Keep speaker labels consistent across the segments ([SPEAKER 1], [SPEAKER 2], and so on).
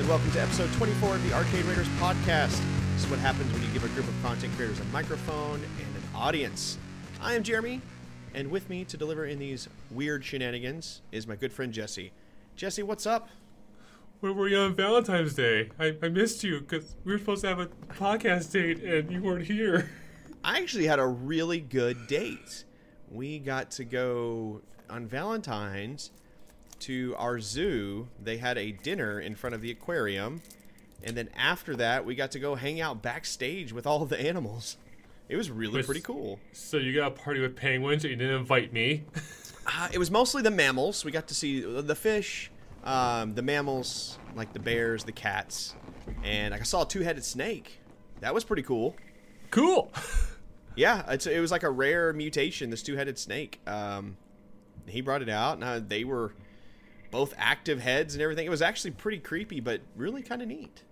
[SPEAKER 1] And welcome to episode 24 of the Arcade Raiders podcast. This is what happens when you give a group of content creators a microphone and an audience. I am Jeremy, and with me to deliver in these weird shenanigans is my good friend Jesse. Jesse, what's up?
[SPEAKER 2] Where were you on Valentine's Day? I, I missed you because we were supposed to have a podcast date and you weren't here.
[SPEAKER 1] I actually had a really good date. We got to go on Valentine's to our zoo. They had a dinner in front of the aquarium. And then after that, we got to go hang out backstage with all the animals. It was really
[SPEAKER 2] Was-
[SPEAKER 1] pretty cool.
[SPEAKER 2] So you got a party with penguins and you didn't invite me?
[SPEAKER 1] Uh, it was mostly the mammals. We got to see the fish, um, the mammals, like the bears, the cats, and I saw a two-headed snake. That was pretty cool.
[SPEAKER 2] cool.
[SPEAKER 1] Yeah, it's, it was like a rare mutation. This two-headed snake. Um, he brought it out, and uh, they were both active heads and everything. It was actually pretty creepy, but really kind of neat.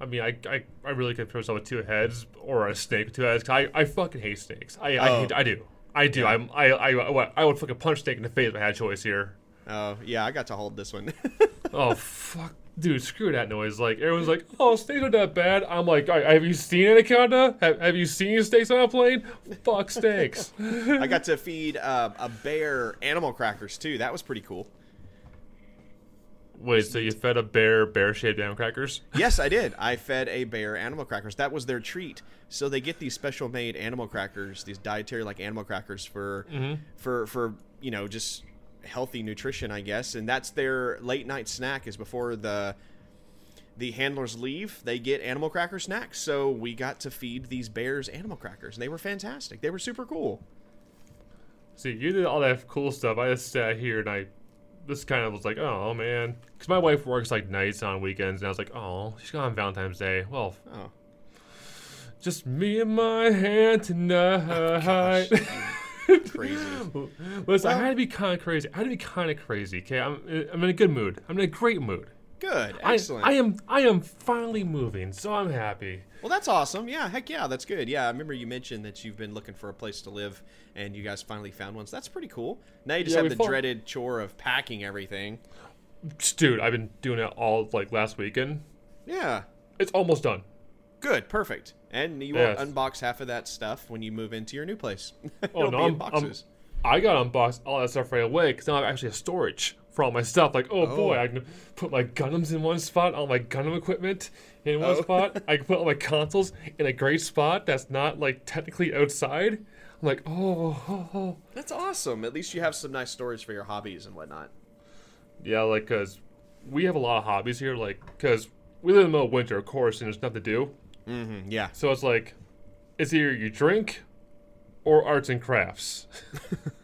[SPEAKER 2] I mean, I, I, I really could throw myself with two heads or a snake with two heads. I, I fucking hate snakes. I, I,
[SPEAKER 1] Oh.
[SPEAKER 2] hate, I do. I do. I'm, I, I, I, I would fucking punch a snake in the face if I had a choice here.
[SPEAKER 1] Oh, yeah, I got to hold this one.
[SPEAKER 2] Oh, fuck. Dude, screw that noise. Like, everyone's like, oh, snakes aren't that bad. I'm like, "I- have you seen Anaconda? Have, have you seen snakes on a plane? Fuck snakes.
[SPEAKER 1] I got to feed uh, a bear animal crackers too. That was pretty cool.
[SPEAKER 2] Wait, so you fed a bear bear-shaped animal crackers?
[SPEAKER 1] Yes, I did. I fed a bear animal crackers. That was their treat. So they get these special made animal crackers, these dietary like animal crackers for mm-hmm. for for you know just healthy nutrition, I guess. And that's their late night snack is before the the handlers leave, they get animal cracker snacks. So we got to feed these bears animal crackers, and they were fantastic. They were super cool.
[SPEAKER 2] See, you did all that cool stuff. I just sat here and I this kind of was like, oh man, because my wife works like nights on weekends, and I was like, oh, she's gone on Valentine's Day. Well,
[SPEAKER 1] Oh,
[SPEAKER 2] just me and my hand tonight.
[SPEAKER 1] Oh, crazy.
[SPEAKER 2] Listen, I had to be kind of crazy. I had to be kind of crazy. Okay, I'm I'm in a good mood. I'm in a great mood.
[SPEAKER 1] Good,
[SPEAKER 2] I,
[SPEAKER 1] excellent.
[SPEAKER 2] I am I am finally moving, so I'm happy.
[SPEAKER 1] Well, that's awesome. Yeah, heck yeah, that's good. Yeah, I remember you mentioned that you've been looking for a place to live, and you guys finally found one. So that's pretty cool. Now you just
[SPEAKER 2] Yeah,
[SPEAKER 1] have the dreaded chore of packing everything.
[SPEAKER 2] Dude, I've been doing it all like last weekend.
[SPEAKER 1] Yeah,
[SPEAKER 2] It's almost done.
[SPEAKER 1] good, perfect. And you
[SPEAKER 2] Yes.
[SPEAKER 1] won't unbox half of that stuff when you move into your new place.
[SPEAKER 2] Oh
[SPEAKER 1] It'll
[SPEAKER 2] no,
[SPEAKER 1] be
[SPEAKER 2] I'm,
[SPEAKER 1] in
[SPEAKER 2] I'm-. I got to unbox all that stuff right away because now I have actually have storage for all my stuff. Like, oh, boy,
[SPEAKER 1] Oh.
[SPEAKER 2] I can put my Gundams in one spot, all my Gundam equipment in one
[SPEAKER 1] Oh.
[SPEAKER 2] spot. I can put all my consoles in a great spot that's not like technically outside. I'm like, oh, oh, oh.
[SPEAKER 1] That's awesome. At least you have some nice storage for your hobbies and whatnot.
[SPEAKER 2] yeah, like because we have a lot of hobbies here. Like, because we live in the middle of winter, of course, and there's nothing to do.
[SPEAKER 1] Mm-hmm. Yeah.
[SPEAKER 2] So it's like, it's either you drink or arts and crafts.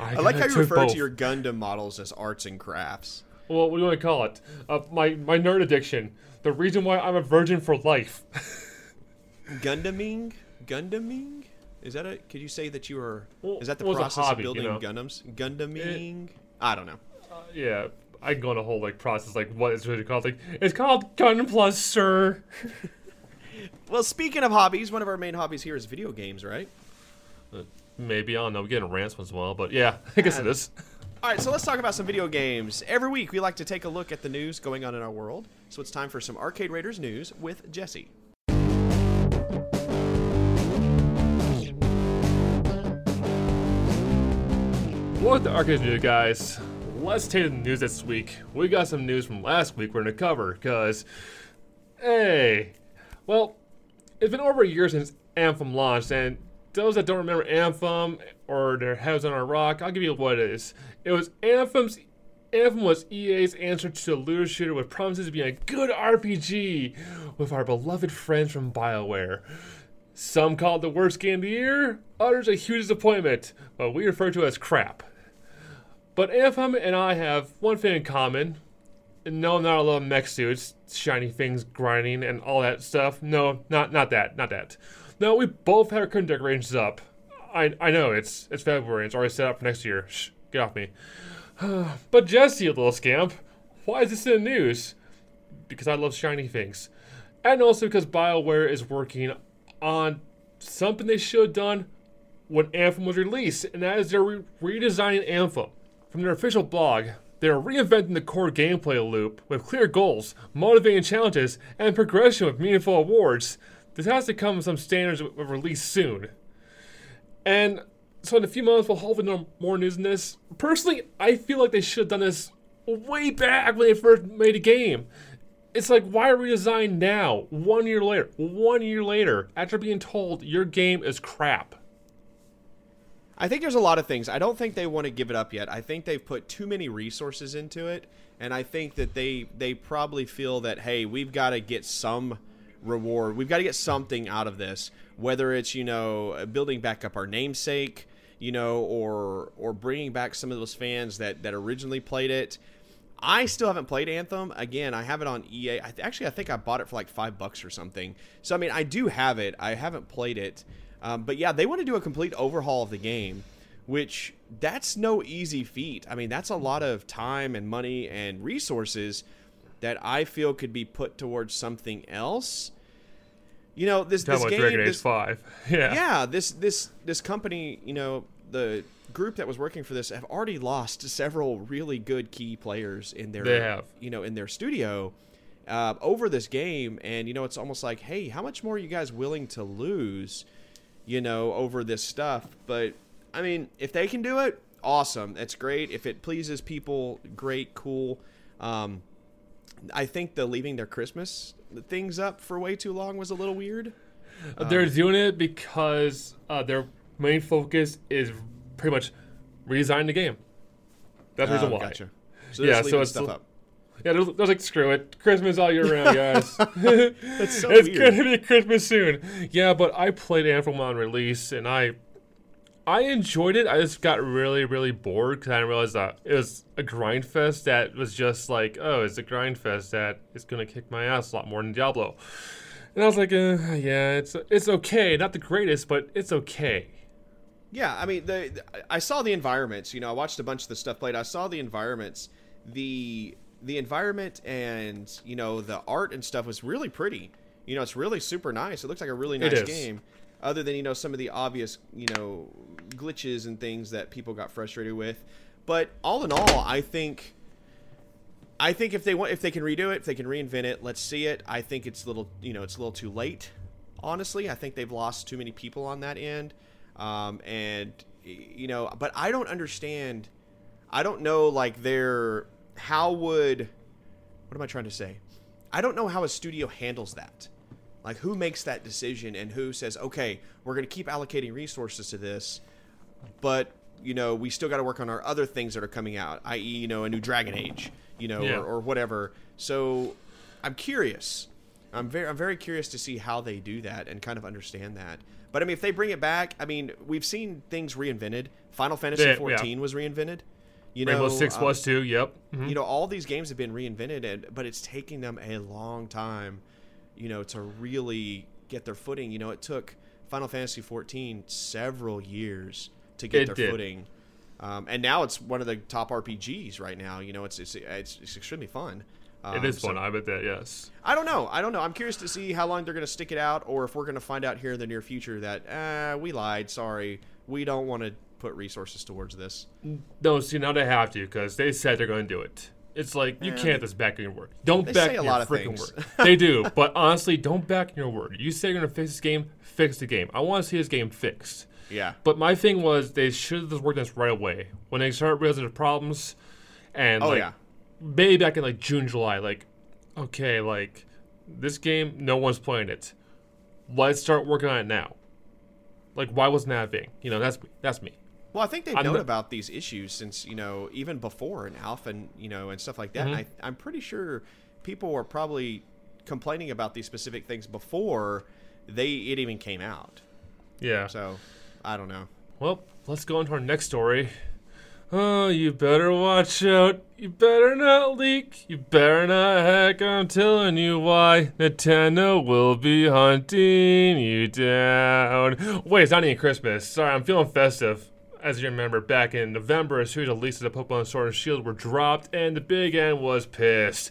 [SPEAKER 1] I like how you refer
[SPEAKER 2] both.
[SPEAKER 1] to your Gundam models as arts and crafts.
[SPEAKER 2] Well, what do you want to call it? Uh, my my nerd addiction. The reason why I'm a virgin for life.
[SPEAKER 1] Gundaming? Gundaming? Is that a? Could you say that you are?
[SPEAKER 2] Well,
[SPEAKER 1] is that the
[SPEAKER 2] it
[SPEAKER 1] process
[SPEAKER 2] hobby,
[SPEAKER 1] of
[SPEAKER 2] you
[SPEAKER 1] building
[SPEAKER 2] know.
[SPEAKER 1] Gundams? Gundaming? I don't know.
[SPEAKER 2] yeah, I can go on a whole like process like what it's really called. Like it's called Gun Plus, sir.
[SPEAKER 1] Well, speaking of hobbies, one of our main hobbies here is video games, right?
[SPEAKER 2] Maybe I don't know. We get in rants once in a while, but yeah, I guess it is.
[SPEAKER 1] All right, so let's talk about some video games. Every week, we like to take a look at the news going on in our world. So it's time for some Arcade Raiders news with Jesse.
[SPEAKER 2] What the Arcade News, guys? Let's take the news this week. We got some news from last week we're going to cover, because, hey, well, it's been over a year since Anthem launched, and those that don't remember Anthem or their heads on a rock, I'll give you what it is. It was Anthem's Anthem was EA's answer to the looter shooter with promises to be a good RPG with our beloved friends from BioWare. Some call it the worst game of the year, others a huge disappointment, but we refer to it as crap. But Anthem and I have one thing in common. No, not a lot of mech suits, shiny things grinding, and all that stuff. No, not not that, not that. No, we both have our current decorations up. I I know it's it's February. It's already set up for next year. Shh, get off me. but Jesse, you little scamp, why is this in the news? Because I love shiny things, and also because Bioware is working on something they should have done when Anthem was released, and that is they're re- redesigning Anthem. From their official blog, they are reinventing the core gameplay loop with clear goals, motivating challenges, and progression with meaningful awards. This has to come with some standards of release soon. And so in a few months, we'll hopefully know more news on this. Personally, I feel like they should have done this way back when they first made a game. It's like, why redesign now? One year later, one year later, after being told your game is crap.
[SPEAKER 1] I think there's a lot of things. I don't think they want to give it up yet. I think they've put too many resources into it, and I think that they they probably feel that hey, we've got to get some reward. We've got to get something out of this, whether it's you know building back up our namesake, you know, or or bringing back some of those fans that that originally played it. I still haven't played Anthem. Again, I have it on EA. I th- actually, I think I bought it for like five bucks or something. So I mean, I do have it. I haven't played it. Um, but yeah, they want to do a complete overhaul of the game, which that's no easy feat. I mean, that's a lot of time and money and resources that I feel could be put towards something else. You know, this this game,
[SPEAKER 2] Dragon Age
[SPEAKER 1] this,
[SPEAKER 2] 5. Yeah.
[SPEAKER 1] yeah, this this this company, you know, the group that was working for this have already lost several really good key players in their
[SPEAKER 2] They have.
[SPEAKER 1] you know in their studio uh, over this game, and you know it's almost like, hey, how much more are you guys willing to lose, you know, over this stuff? But I mean, if they can do it, awesome, that's great. If it pleases people, great, cool. Um, I think the leaving their Christmas things up for way too long was a little weird.
[SPEAKER 2] Uh, they're um, doing it because uh, their main focus is pretty much redesign the game. That's the reason
[SPEAKER 1] Oh,
[SPEAKER 2] why.
[SPEAKER 1] Gotcha. So
[SPEAKER 2] Yeah, so
[SPEAKER 1] so
[SPEAKER 2] it's
[SPEAKER 1] stuff
[SPEAKER 2] l-
[SPEAKER 1] up.
[SPEAKER 2] Yeah, they're, they're like, screw it. Christmas all year round, guys.
[SPEAKER 1] That's so
[SPEAKER 2] it's
[SPEAKER 1] weird.
[SPEAKER 2] gonna be Christmas soon. Yeah, but I played Anthem on release, and I, I enjoyed it. I just got really, really bored because I didn't realize that it was a grind fest that was just like, oh, it's a grind fest that is gonna kick my ass a lot more than Diablo. And I was like, uh, yeah, it's it's okay, not the greatest, but it's okay.
[SPEAKER 1] Yeah, I mean, the, the- I saw the environments. You know, I watched a bunch of the stuff played. I saw the environments. The the environment and you know the art and stuff was really pretty. You know, it's really super nice. It looks like a really nice game. Other than you know some of the obvious you know glitches and things that people got frustrated with, but all in all, I think. I think if they want, if they can redo it, if they can reinvent it, let's see it. I think it's a little, you know, it's a little too late. Honestly, I think they've lost too many people on that end, um, and you know, but I don't understand. I don't know, like their how would what am I trying to say? I don't know how a studio handles that. Like who makes that decision and who says, okay, we're going to keep allocating resources to this, but you know we still got to work on our other things that are coming out, i.e., you know, a new Dragon Age, you know,
[SPEAKER 2] Yeah.
[SPEAKER 1] or, or whatever. So I'm curious. I'm very I'm very curious to see how they do that and kind of understand that. But I mean, if they bring it back, I mean, we've seen things reinvented. Final Fantasy
[SPEAKER 2] Yeah, yeah.
[SPEAKER 1] was reinvented. You
[SPEAKER 2] Rainbow
[SPEAKER 1] know,
[SPEAKER 2] Six
[SPEAKER 1] uh,
[SPEAKER 2] was too. Yep. Mhm.
[SPEAKER 1] you know all these games have been reinvented and but it's taking them a long time you know to really get their footing you know it took final fantasy 14 several years to get
[SPEAKER 2] It
[SPEAKER 1] their
[SPEAKER 2] did.
[SPEAKER 1] footing um, and now it's one of the top rpgs right now you know it's it's, it's, it's extremely fun um,
[SPEAKER 2] it is
[SPEAKER 1] so-
[SPEAKER 2] fun. I bet that. Yes.
[SPEAKER 1] I don't know. I don't know. I'm curious to see how long they're going to stick it out, or if we're going to find out here in the near future that uh, we lied. Sorry, we don't want to put resources towards this.
[SPEAKER 2] No, see now they have to because they said they're going to do it. It's like you can't just back in your word. Don't
[SPEAKER 1] they
[SPEAKER 2] back
[SPEAKER 1] say a
[SPEAKER 2] your
[SPEAKER 1] lot of
[SPEAKER 2] freaking
[SPEAKER 1] things.
[SPEAKER 2] word. they do, but honestly, don't back in your word. You say you're going to fix this game, fix the game. I want to see this game fixed.
[SPEAKER 1] Yeah.
[SPEAKER 2] But my thing was they should have just worked on this right away when they started realizing the problems, and
[SPEAKER 1] Oh
[SPEAKER 2] like,
[SPEAKER 1] yeah.
[SPEAKER 2] maybe back in like June, July, like, okay, like this game, no one's playing it. Let's start working on it now. Like, why wasn't that a thing? You know, that's that's me.
[SPEAKER 1] Well, I think they've
[SPEAKER 2] I'm
[SPEAKER 1] known
[SPEAKER 2] the-
[SPEAKER 1] about these issues since you know even before in Alpha and you know and stuff like that.
[SPEAKER 2] Mm-hmm.
[SPEAKER 1] I, I'm pretty sure people were probably complaining about these specific things before they it even came out.
[SPEAKER 2] Yeah.
[SPEAKER 1] So I don't know.
[SPEAKER 2] Well, let's go on to our next story. Oh, you better watch out. You better not leak. You better not hack. I'm telling you why. Nintendo will be hunting you down. Wait, it's not even Christmas. Sorry, I'm feeling festive. As you remember, back in November, a series of releases of Pokemon Sword and Shield were dropped, and the Big N was pissed.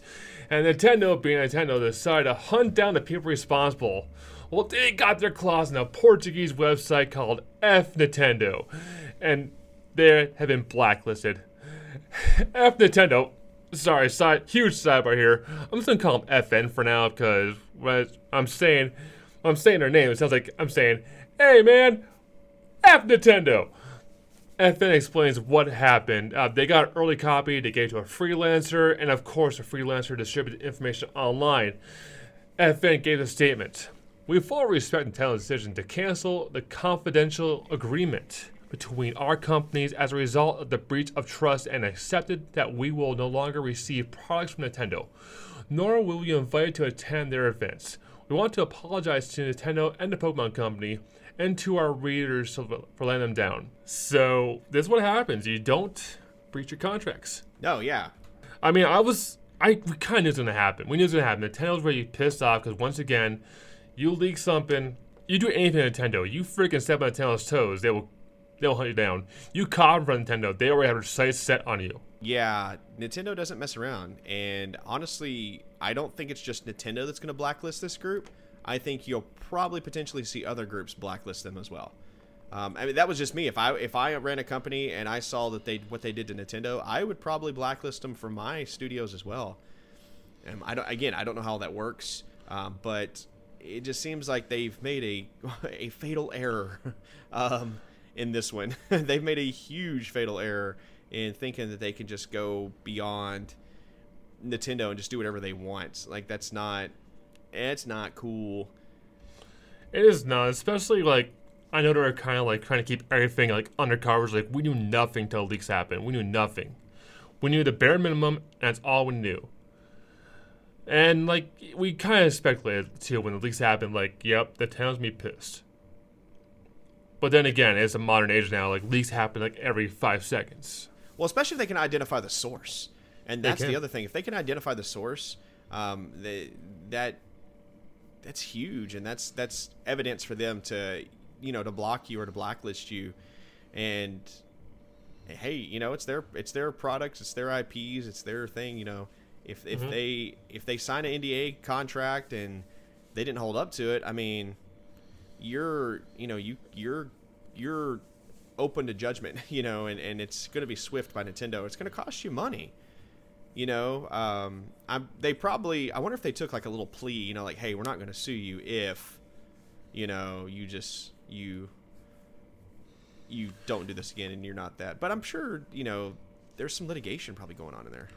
[SPEAKER 2] And Nintendo, being Nintendo, decided to hunt down the people responsible. Well, they got their claws in a Portuguese website called F Nintendo, and they have been blacklisted. F Nintendo. Sorry, side huge sidebar here. I'm just gonna call them FN for now because I'm saying, I'm saying their name, it sounds like I'm saying, "Hey man, F Nintendo." FN explains what happened. Uh, they got early copy, they gave to a freelancer, and of course, the freelancer distributed information online. And FN gave a statement. We fully respect Nintendo's decision to cancel the confidential agreement between our companies as a result of the breach of trust and accepted that we will no longer receive products from Nintendo, nor will we be invited to attend their events. We want to apologize to Nintendo and the Pokemon Company and to our readers for for letting them down. So, this is what happens. You don't breach your contracts.
[SPEAKER 1] No, yeah.
[SPEAKER 2] I mean, I was, I we kind of knew it was gonna happen. We knew it was gonna happen. Nintendo's really pissed off because once again, you leak something, you do anything to Nintendo, you freaking step on Nintendo's toes, they will, they will hunt you down. You cop from Nintendo, they already have their sights set on you.
[SPEAKER 1] Yeah, Nintendo doesn't mess around. And honestly, I don't think it's just Nintendo that's going to blacklist this group. I think you'll probably potentially see other groups blacklist them as well. Um, I mean, that was just me. If I if I ran a company and I saw that they what they did to Nintendo, I would probably blacklist them from my studios as well. Um, I don't, again, I don't know how that works, um, but it just seems like they've made a a fatal error um, in this one. they've made a huge fatal error in thinking that they can just go beyond Nintendo and just do whatever they want. Like that's not, it's not cool.
[SPEAKER 2] It is not, especially like I know they're kind of like trying to keep everything like under covers. Like we knew nothing till leaks happened. We knew nothing. We knew the bare minimum, and that's all we knew. And like we kind of speculated too when the leaks happened. Like, yep, the town's me pissed. But then again, it's a modern age now. Like leaks happen like every five seconds.
[SPEAKER 1] Well, especially if they can identify the source, and that's the other thing. If they can identify the source, um, they, that that's huge, and that's that's evidence for them to you know to block you or to blacklist you, and hey, you know it's their it's their products, it's their IPs, it's their thing. You know, if if mm-hmm. they if they sign an NDA contract and they didn't hold up to it, I mean, you're you know you you're you're open to judgment, you know, and, and it's going to be swift by Nintendo. It's going to cost you money. You know, um, I'm, they probably, I wonder if they took like a little plea, you know, like, hey, we're not going to sue you if, you know, you just, you, you don't do this again and you're not that. But I'm sure, you know, there's some litigation probably going on in there.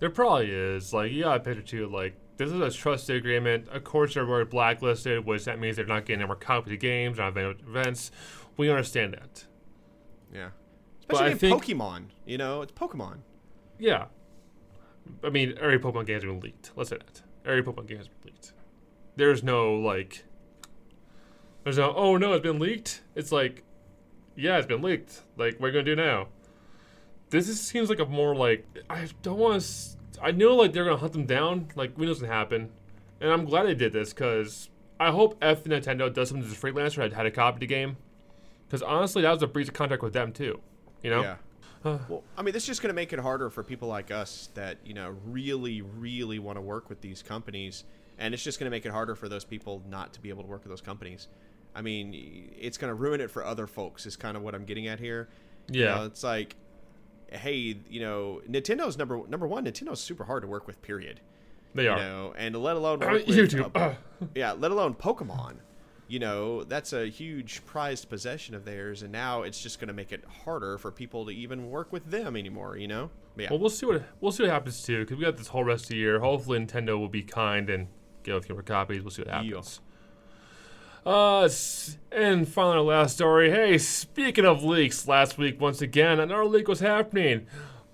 [SPEAKER 2] There probably is. Like, yeah i picture too, like, this is a trusted agreement. Of course, they're already blacklisted, which that means they're not getting any more copies of games, not having events. We understand that.
[SPEAKER 1] Yeah.
[SPEAKER 2] But
[SPEAKER 1] Especially
[SPEAKER 2] I
[SPEAKER 1] in
[SPEAKER 2] think-
[SPEAKER 1] Pokemon, you know, it's Pokemon.
[SPEAKER 2] Yeah. I mean, every Pokemon game has been leaked. Let's say that. Every Pokemon game has been leaked. There's no, like, there's no, oh no, it's been leaked. It's like, yeah, it's been leaked. Like, what are you to do now? This is, seems like a more, like, I don't want to, I know like, they're to hunt them down. Like, we know it's to happen. And I'm glad they did this because I hope F Nintendo does something to freelancer that had a copy of the game. Because honestly, that was a breach of contract with them too. You know?
[SPEAKER 1] Yeah. Well, I mean, this is just going to make it harder for people like us that you know really, really want to work with these companies, and it's just going to make it harder for those people not to be able to work with those companies. I mean, it's going to ruin it for other folks. Is kind of what I'm getting at here. You
[SPEAKER 2] Yeah.
[SPEAKER 1] know, it's like, hey, you know, Nintendo's number number one. Nintendo's super hard to work with. Period.
[SPEAKER 2] They
[SPEAKER 1] You
[SPEAKER 2] are.
[SPEAKER 1] know, and let alone
[SPEAKER 2] Uh,
[SPEAKER 1] work with,
[SPEAKER 2] YouTube.
[SPEAKER 1] uh, yeah, let alone Pokemon. You know that's a huge prized possession of theirs and now it's just going to make it harder for people to even work with them anymore you know yeah
[SPEAKER 2] Well, we'll see what we'll see what happens too, because we got this whole rest of the year. Hopefully, Nintendo will be kind and give a few more copies. We'll see what happens. Uh, and finally, our last story. Hey, speaking of leaks, last week once again another leak was happening,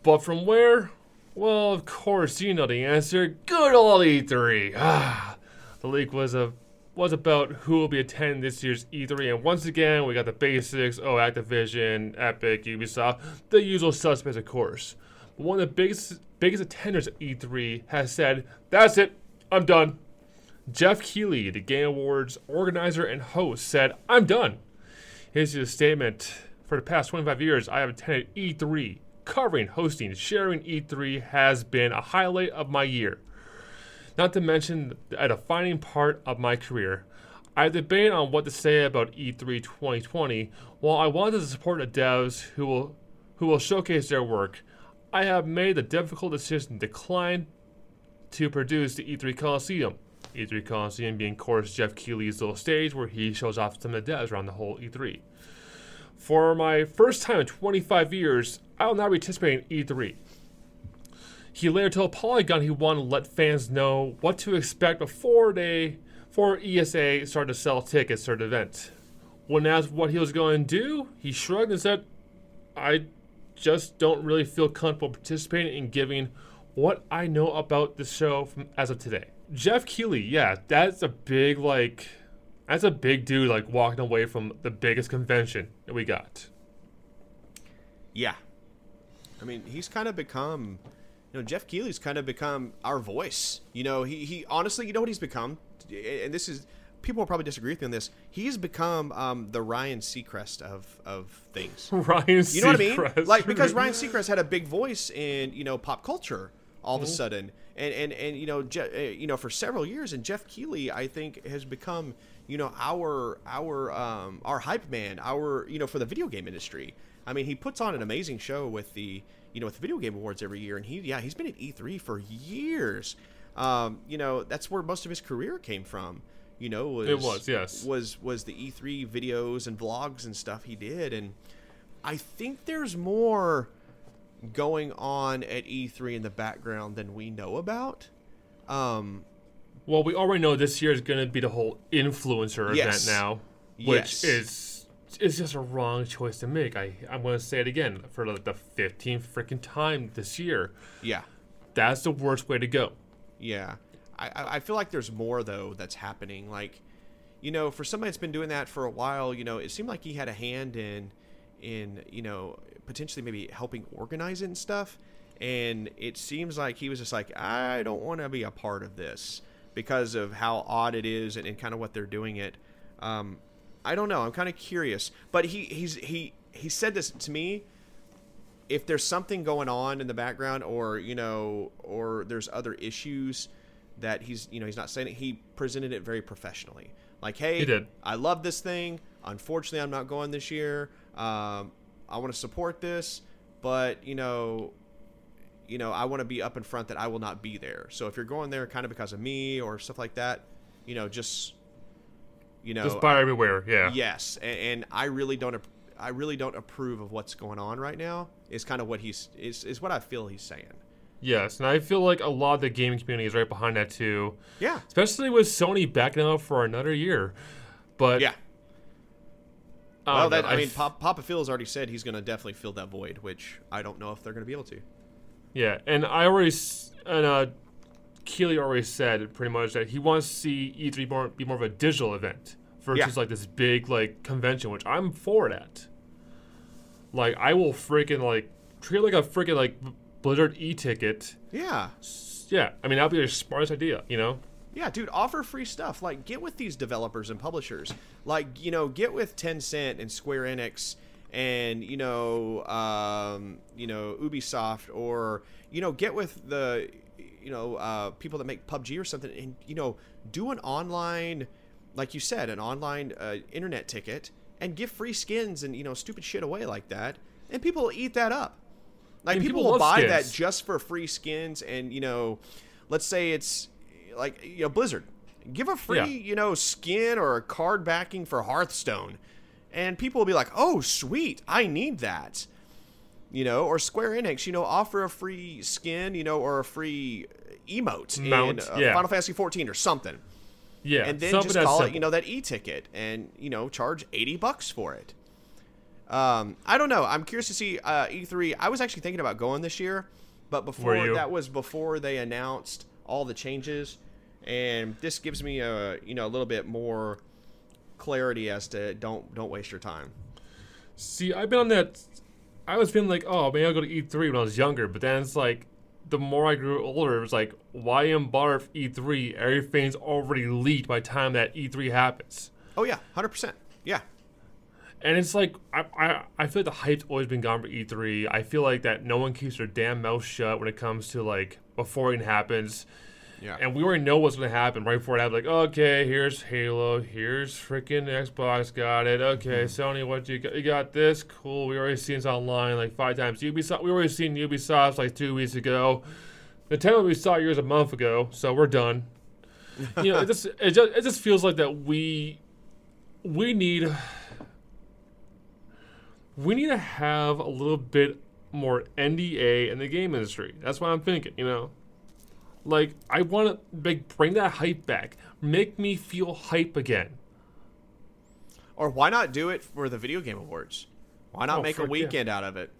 [SPEAKER 2] but from where? Well, of course you know the answer. Good old E3. Ah, the leak was a was about who will be attending this year's E3, and once again we got the basics. Oh, Activision, Epic, Ubisoft, the usual suspects, of course. But one of the biggest biggest attenders at E3 has said, "That's it, I'm done." Geoff Keighley, the Game Awards organizer and host, said, I'm done. Here's his statement For the past 25 years, I have attended E3. Covering, hosting, sharing E3 has been a highlight of my year. Not to mention a defining part of my career. I debated on what to say about E E3 2020. While I wanted to support the devs who will who will showcase their work, I have made the difficult decision to decline to produce the E3 Coliseum. E3 Coliseum being, of course, Geoff Keighley's little stage where he shows off some of the devs around the whole E3. For my first time in 25 years, I will not be participating in E3. He later told Polygon he wanted to let fans know what to expect before they, before ESA started to sell tickets for the event. When asked what he was going to do, he shrugged and said, "I just don't really feel comfortable participating in giving what I know about the show from, as of today." Geoff Keighley, yeah, that's a big like, that's a big dude like walking away from the biggest convention that we got.
[SPEAKER 1] Yeah. I mean, he's kind of become, you know, Geoff Keighley's kind of become our voice. You know, he, he honestly, you know what he's become? And this is, people will probably disagree with me on this. He's become um, the Ryan Seacrest of, of things.
[SPEAKER 2] Ryan,
[SPEAKER 1] You know what I mean? Like, because Ryan Seacrest had a big voice in, you know, pop culture all
[SPEAKER 2] Mm-hmm.
[SPEAKER 1] of a sudden. And, and, and you know, Je- uh, you know, for several years, and Geoff Keighley, I think, has become, you know, our our um, our hype man, our you know, for the video game industry. I mean, he puts on an amazing show with the you know with the video game awards every year, and he yeah he's been at E3 for years. Um, you know, that's where most of his career came from. You know, was,
[SPEAKER 2] It was, yes.
[SPEAKER 1] was was the E3 videos and vlogs and stuff he did, and I think there's more going on at E3 in the background than we know about. Um,
[SPEAKER 2] Well, we already know this year is going to be the whole influencer
[SPEAKER 1] Yes.
[SPEAKER 2] event now, which
[SPEAKER 1] Yes.
[SPEAKER 2] is is just a wrong choice to make. I I'm going to say it again for like the 15th freaking time this year.
[SPEAKER 1] yeah,
[SPEAKER 2] That's the worst way to go.
[SPEAKER 1] yeah. I, I I feel like there's more though that's happening. Like, you know, for somebody that's been doing that for a while, you know, it seemed like he had a hand in, in you know, potentially maybe helping organize it and stuff. And it seems like he was just like, I don't want to be a part of this because of how odd it is and, and kind of what they're doing it. Um, I don't know. I'm kind of curious, but he he's he he said this to me. If there's something going on in the background, or you know, or there's other issues that he's you know he's not saying it, he presented it very professionally. Like, hey. I love this thing. Unfortunately, I'm not going this year. Um, I want to support this, but you know, you know, I want to be up in front that I will not be there. So if you're going there kind of because of me or stuff like that, you know, just you know,
[SPEAKER 2] Just buyer beware. Yeah.
[SPEAKER 1] yes, and, and I really don't. I really don't approve of what's going on right now. Is kind of what he's is is what I feel he's saying.
[SPEAKER 2] Yes, and I feel like a lot of the gaming community is right behind that too,
[SPEAKER 1] Yeah,
[SPEAKER 2] especially with Sony backing up for another year. But
[SPEAKER 1] yeah.
[SPEAKER 2] I
[SPEAKER 1] Well, that
[SPEAKER 2] know,
[SPEAKER 1] I mean,
[SPEAKER 2] f-
[SPEAKER 1] Pop, Papa Phil's already said he's going to definitely fill that void, which I don't know if they're going to be able to.
[SPEAKER 2] Yeah, and I already and uh, Keighley already said pretty much that he wants to see E3 more, be more of a digital event versus
[SPEAKER 1] Yeah.
[SPEAKER 2] like this big like convention, which I'm for that. Like I will freaking like treat it like a freaking like Blizzard e-ticket.
[SPEAKER 1] Yeah,
[SPEAKER 2] Yeah, I mean that'd be the smartest idea, you know.
[SPEAKER 1] Yeah, dude, offer free stuff. Like, get with these developers and publishers. Like, you know, get with Tencent and Square Enix and you know, um, you know, Ubisoft, or you know, get with the, you know, uh, people that make PUBG or something, and you know, do an online, like you said, an online uh, internet ticket, and give free skins and you know, stupid shit away like that, and people will eat that up. Like people,
[SPEAKER 2] people
[SPEAKER 1] will buy that just for free skins, and you know, let's say it's like you know Blizzard. Give a free,
[SPEAKER 2] Yeah.
[SPEAKER 1] you know, skin or a card backing for Hearthstone. And people will be like, "Oh, sweet. I need that." You know, or Square Enix, you know, offer a free skin, you know, or a free emote
[SPEAKER 2] Mount,
[SPEAKER 1] in uh,
[SPEAKER 2] yeah.
[SPEAKER 1] Final Fantasy 14 or something.
[SPEAKER 2] Yeah,
[SPEAKER 1] and then just call it, you know, that e-ticket and, you know, charge 80 bucks for it. Um, I don't know. I'm curious to see uh, E3. I was actually thinking about going this year, but before that was before they announced all the changes, and this gives me a you know a little bit more clarity as to don't don't waste your time.
[SPEAKER 2] See, I've been on that. I was feeling like, oh, maybe I'll go to E3 when I was younger, but then it's like, the more I grew older, it was like, why am bar E3? Everything's already leaked by the time that E3 happens.
[SPEAKER 1] Oh yeah, hundred percent. Yeah,
[SPEAKER 2] And it's like, I, I, I feel like the hype's always been gone for E3. I feel like that no one keeps their damn mouth shut when it comes to like, before it happens.
[SPEAKER 1] Yeah.
[SPEAKER 2] And we already know what's going to happen right before it happens. Like, okay, here's Halo. Here's freaking Xbox. Got it. Okay, mm-hmm. Sony, what you got? You got this? Cool. We already seen this online like five times. Ubisoft. We already seen Ubisoft like two weeks ago. Nintendo we saw years a month ago, so we're done. You know, it just it just it just feels like that we we need we need to have a little bit more NDA in the game industry. That's what I'm thinking. You know. Like I want to like bring that hype back. Make me feel hype again.
[SPEAKER 1] or why not do it for the video game awards? Why not
[SPEAKER 2] Oh,
[SPEAKER 1] make a
[SPEAKER 2] frick, yeah.
[SPEAKER 1] weekend out of it?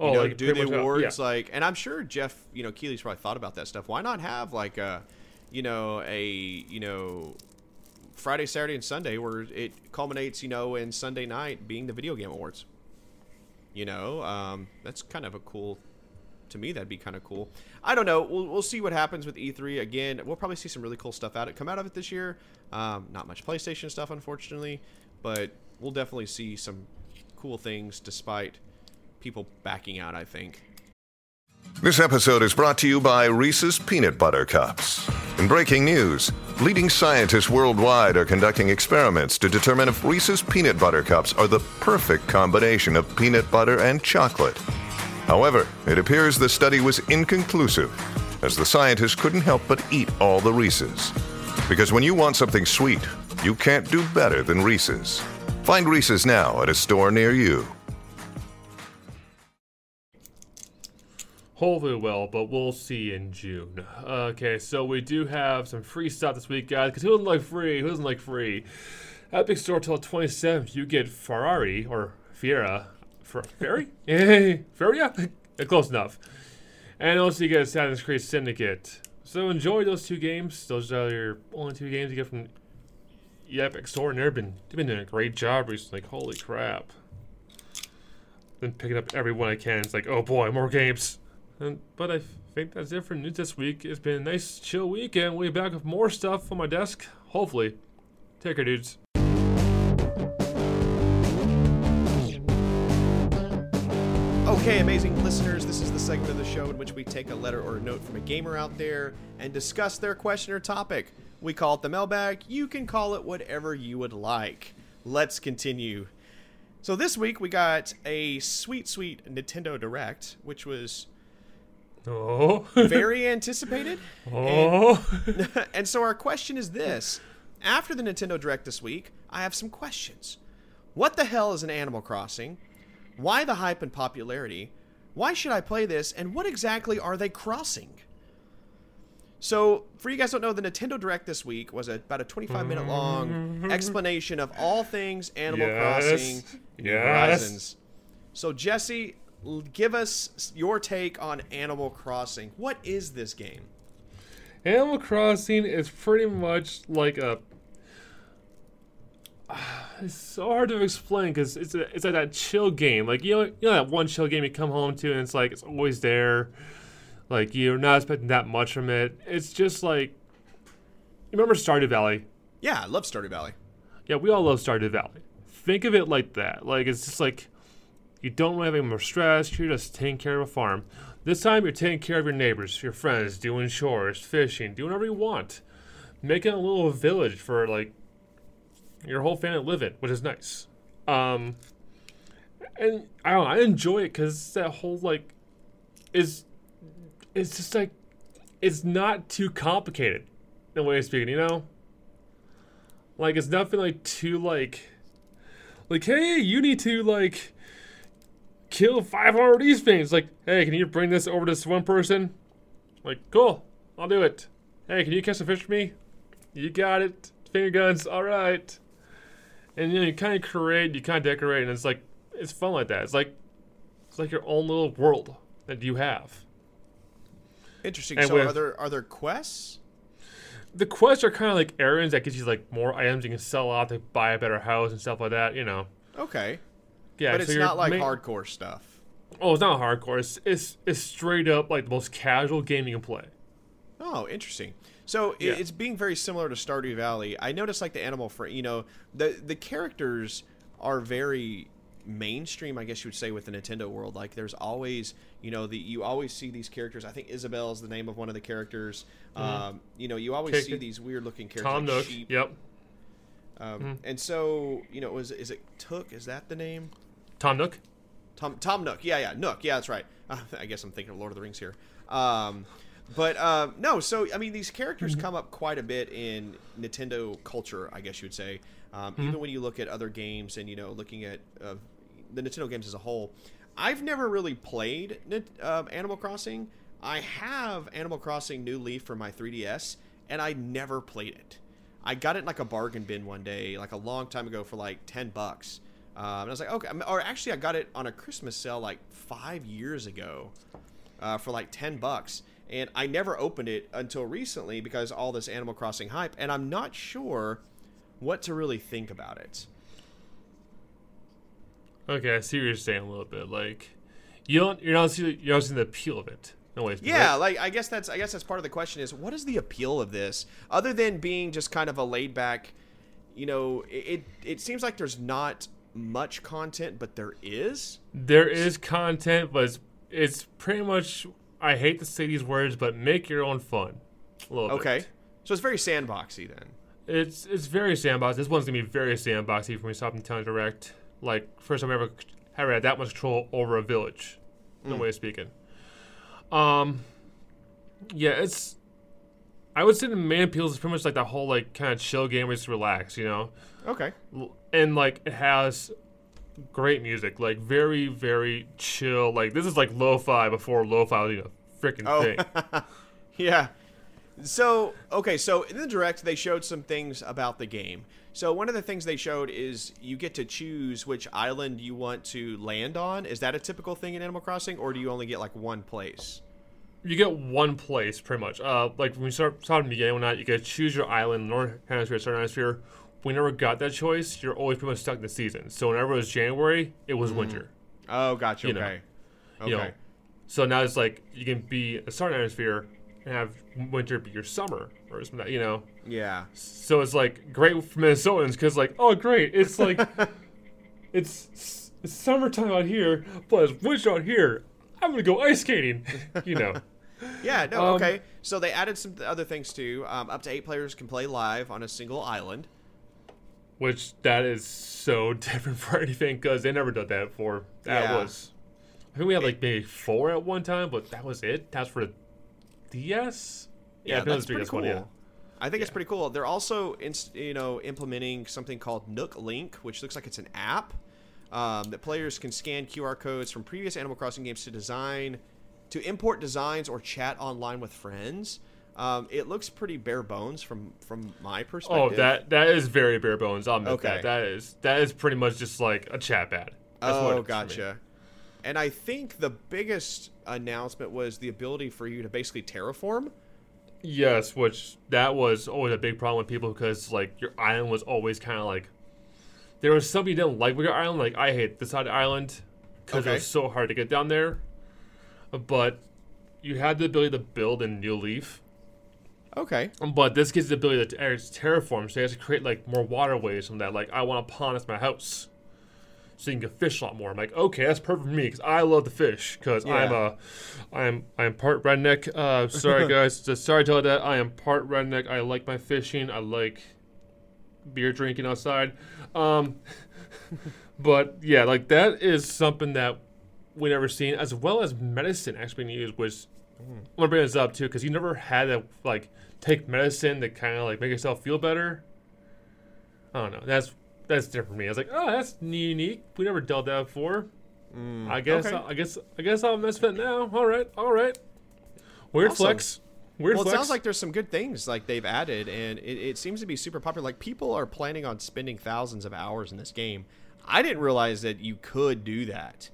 [SPEAKER 2] Oh,
[SPEAKER 1] you know,
[SPEAKER 2] like
[SPEAKER 1] do the
[SPEAKER 2] uh,
[SPEAKER 1] awards
[SPEAKER 2] yeah.
[SPEAKER 1] like, and I'm sure Geoff, you know, Keighley's probably thought about that stuff. Why not have like a, you know, a you know, Friday, Saturday, and Sunday where it culminates, you know, in Sunday night being the video game awards. You know, um, that's kind of a cool. To me, that'd be kind of cool. I don't know. We'll, we'll see what happens with E3. Again, we'll probably see some really cool stuff out it come out of it this year. Um, not much PlayStation stuff, unfortunately, but we'll definitely see some cool things despite people backing out. I think.
[SPEAKER 3] This episode is brought to you by Reese's Peanut Butter Cups. In breaking news, leading scientists worldwide are conducting experiments to determine if Reese's Peanut Butter Cups are the perfect combination of peanut butter and chocolate. However, it appears the study was inconclusive, as the scientists couldn't help but eat all the Reese's. Because when you want something sweet, you can't do better than Reese's. Find Reese's now at a store near you.
[SPEAKER 2] Hopefully, well, but we'll see in June. Okay, so we do have some free stuff this week, guys. Because who doesn't like free? Who doesn't like free? Epic Store till 27th, you get Ferrari or Faeria. For Ferrari? Yay! Feria? Close enough. And also, you get Assassin's Creed Syndicate. So enjoy those two games. Those are your only two games you get from Epic Store, and they've been they've been doing a great job recently. Like, holy crap! Been picking up every one I can. It's like, oh boy, more games. And, but I think that's it for news this week. It's been a nice, chill weekend. We'll be back with more stuff on my desk, hopefully. Take care, dudes.
[SPEAKER 1] Okay, amazing listeners, this is the segment of the show in which we take a letter or a note from a gamer out there and discuss their question or topic. We call it the mailbag. You can call it whatever you would like. Let's continue. So this week we got a sweet, sweet Nintendo Direct, which was
[SPEAKER 2] Oh,
[SPEAKER 1] very anticipated.
[SPEAKER 2] oh.
[SPEAKER 1] and so our question is this after the nintendo direct this week i have some questions what the hell is an animal crossing why the hype and popularity why should i play this and what exactly are they crossing so for you guys who don't know the nintendo direct this week was a, about a 25 minute long mm-hmm. explanation of all things animal
[SPEAKER 2] Yes.
[SPEAKER 1] crossing
[SPEAKER 2] Yes.
[SPEAKER 1] horizons so jesse give us your take on animal crossing what is this game
[SPEAKER 2] Animal Crossing is pretty much like a. It's so hard to explain because it's a, it's like that chill game. Like you know, you know that one chill game you come home to and it's like it's always there. Like you're not expecting that much from it. It's just like you remember Stardew Valley.
[SPEAKER 1] yeah i love stardew valley
[SPEAKER 2] Yeah, we all love Stardew Valley. Think of it like that. Like it's just like you don't really have any more stress. You're just taking care of a farm. This time you're taking care of your neighbors, your friends, doing chores, fishing, doing whatever you want. Making a little village for like your whole family live in, which is nice. Um, and I don't know, I enjoy it because that whole like is it's just like it's not too complicated. in a way of speaking, you know? Like it's nothing like too like like, hey, you need to like kill 500 of these things. Like, hey, can you bring this over to this one person? Like, cool, I'll do it. Hey, can you catch a fish for me? You got it. Finger guns, all right. And you know, you kind of create, you kind of decorate, and it's like it's fun like that. It's like it's like your own little world that you have.
[SPEAKER 1] Interesting.
[SPEAKER 2] And
[SPEAKER 1] so
[SPEAKER 2] with-
[SPEAKER 1] are there are there quests?
[SPEAKER 2] The quests are kind of like errands that gives you like more items you can sell off to buy a better house and stuff like that. You know.
[SPEAKER 1] Okay.
[SPEAKER 2] Yeah,
[SPEAKER 1] but
[SPEAKER 2] so
[SPEAKER 1] it's not like
[SPEAKER 2] ma-
[SPEAKER 1] hardcore stuff.
[SPEAKER 2] Oh, it's not hardcore. It's, it's it's straight up like the most casual game you can play.
[SPEAKER 1] Oh, interesting. So
[SPEAKER 2] Yeah.
[SPEAKER 1] it's being very similar to Stardew Valley. I noticed like the animal for you know the the characters are very mainstream, I guess you would say, with the Nintendo world. Like there's always you know the you always see these characters. I think Isabelle is the name of one of the characters. Um, you know, you always see
[SPEAKER 2] it.
[SPEAKER 1] these weird looking characters.
[SPEAKER 2] Tom
[SPEAKER 1] like
[SPEAKER 2] Nook.
[SPEAKER 1] sheep.
[SPEAKER 2] Yep.
[SPEAKER 1] Um, And so you know, was is it Took? Is that the name?
[SPEAKER 2] Tom Nook.
[SPEAKER 1] Tom Tom Nook. Yeah, yeah, Nook. Yeah, that's right. Uh, I guess I'm thinking of Lord of the Rings here. Um, but um, no, so I mean, these characters come up quite a bit in Nintendo culture, I guess you would say. Um, Even when you look at other games and you know, looking at uh, the Nintendo games as a whole, I've never really played um Animal Crossing. I have Animal Crossing New Leaf for my 3DS, and I never played it. I got it in like a bargain bin one day, like a long time ago, for like ten bucks. Um, and I was like, okay. Or actually, I got it on a Christmas sale like five years ago uh, for like ten bucks, and I never opened it until recently because all this Animal Crossing hype, and I'm not sure what to really think about it.
[SPEAKER 2] Okay, I see what you're saying a little bit. Like, you don't, you're not seeing, you're not seeing the appeal of it. No way.
[SPEAKER 1] Yeah, like I guess that's I guess that's part of the question is what is the appeal of this other than being just kind of a laid back, you know, it it, it seems like there's not much content, but there is.
[SPEAKER 2] There is content, but it's, it's pretty much. I hate to say these words, but make your own fun. A little bit.
[SPEAKER 1] Okay,
[SPEAKER 2] bit.
[SPEAKER 1] so it's very sandboxy then.
[SPEAKER 2] It's it's very sandbox. This one's gonna be very sandboxy for me. Stop Nintendo Direct. Like first time I ever ever had that much control over a village. No way of speaking. Um. Yeah, it's. I would say the main appeal is pretty much like that whole like kind of chill game where you just relax, you know.
[SPEAKER 1] Okay.
[SPEAKER 2] And like it has great music, like very very chill. Like this is like lo-fi before lo-fi was even a freaking
[SPEAKER 1] Oh.
[SPEAKER 2] thing.
[SPEAKER 1] Yeah. So, okay, so in the direct, they showed some things about the game. So, one of the things they showed is you get to choose which island you want to land on. Is that a typical thing in Animal Crossing, or do you only get like one place?
[SPEAKER 2] You get one place pretty much. Uh, like when you start starting the beginning, when not, you get to choose your island, North Hemisphere, Southern Hemisphere. We never got that choice. You're always pretty much stuck in the season. So whenever it was January, it was winter.
[SPEAKER 1] Oh, gotcha.
[SPEAKER 2] You know.
[SPEAKER 1] Okay. Okay.
[SPEAKER 2] You know, so now it's like you can be a Southern Hemisphere and have winter be your summer or something. You know,
[SPEAKER 1] Yeah.
[SPEAKER 2] so it's like great for Minnesotans because like, oh great, it's like it's, it's summertime out here, but it's winter out here. I'm gonna go ice skating. you know.
[SPEAKER 1] Yeah, no,
[SPEAKER 2] Um,
[SPEAKER 1] okay. So they added some other things too. Um, up to eight players can play live on a single island.
[SPEAKER 2] Which that is so different for anything because they never did that before. That
[SPEAKER 1] Yeah.
[SPEAKER 2] was, I think we had like maybe four at one time, but that was it. That's for the DS. It was
[SPEAKER 1] that's pretty cool.
[SPEAKER 2] one, yeah.
[SPEAKER 1] I think it's pretty cool. They're also, inst- you know, implementing something called Nook Link, which looks like it's an app um, that players can scan QR codes from previous Animal Crossing games to design, to import designs or chat online with friends. Um, it looks pretty bare bones from from my perspective.
[SPEAKER 2] Oh, that that is very bare bones. I'll admit
[SPEAKER 1] Okay.
[SPEAKER 2] that. That is that is pretty much just like a chat pad. That's
[SPEAKER 1] oh, gotcha. And I think the biggest announcement was the ability for you to basically terraform.
[SPEAKER 2] Yes, which that was always a big problem with people because like your island was always kind of like there was something you didn't like with your island. Like I hate this side island because it was so hard to get down there. But you had the ability to build in New Leaf.
[SPEAKER 1] Okay.
[SPEAKER 2] But this gives the ability to terraform, so you have to create like more waterways from that. Like I want a pond as my house, so you can get fish a lot more. I'm like, okay, that's perfect for me because I love the fish because I'm a, I'm I'm part redneck. Uh, sorry guys, just sorry to tell you that I am part redneck. I like my fishing. I like beer drinking outside. Um, but yeah, like that is something that we never seen, as well as medicine actually being used, which I'm gonna bring this up too because you never had to like take medicine to kind of like make yourself feel better. I don't know. That's that's different for me. I was like, oh, that's unique. We never dealt that before. I guess.
[SPEAKER 1] okay.
[SPEAKER 2] I guess. I guess I'll mess with it now. All right. All right. Weird
[SPEAKER 1] Awesome.
[SPEAKER 2] flex. Weird
[SPEAKER 1] Well, it sounds like there's some good things like they've added, and it, it seems to be super popular. Like people are planning on spending thousands of hours in this game. I didn't realize that you could do that.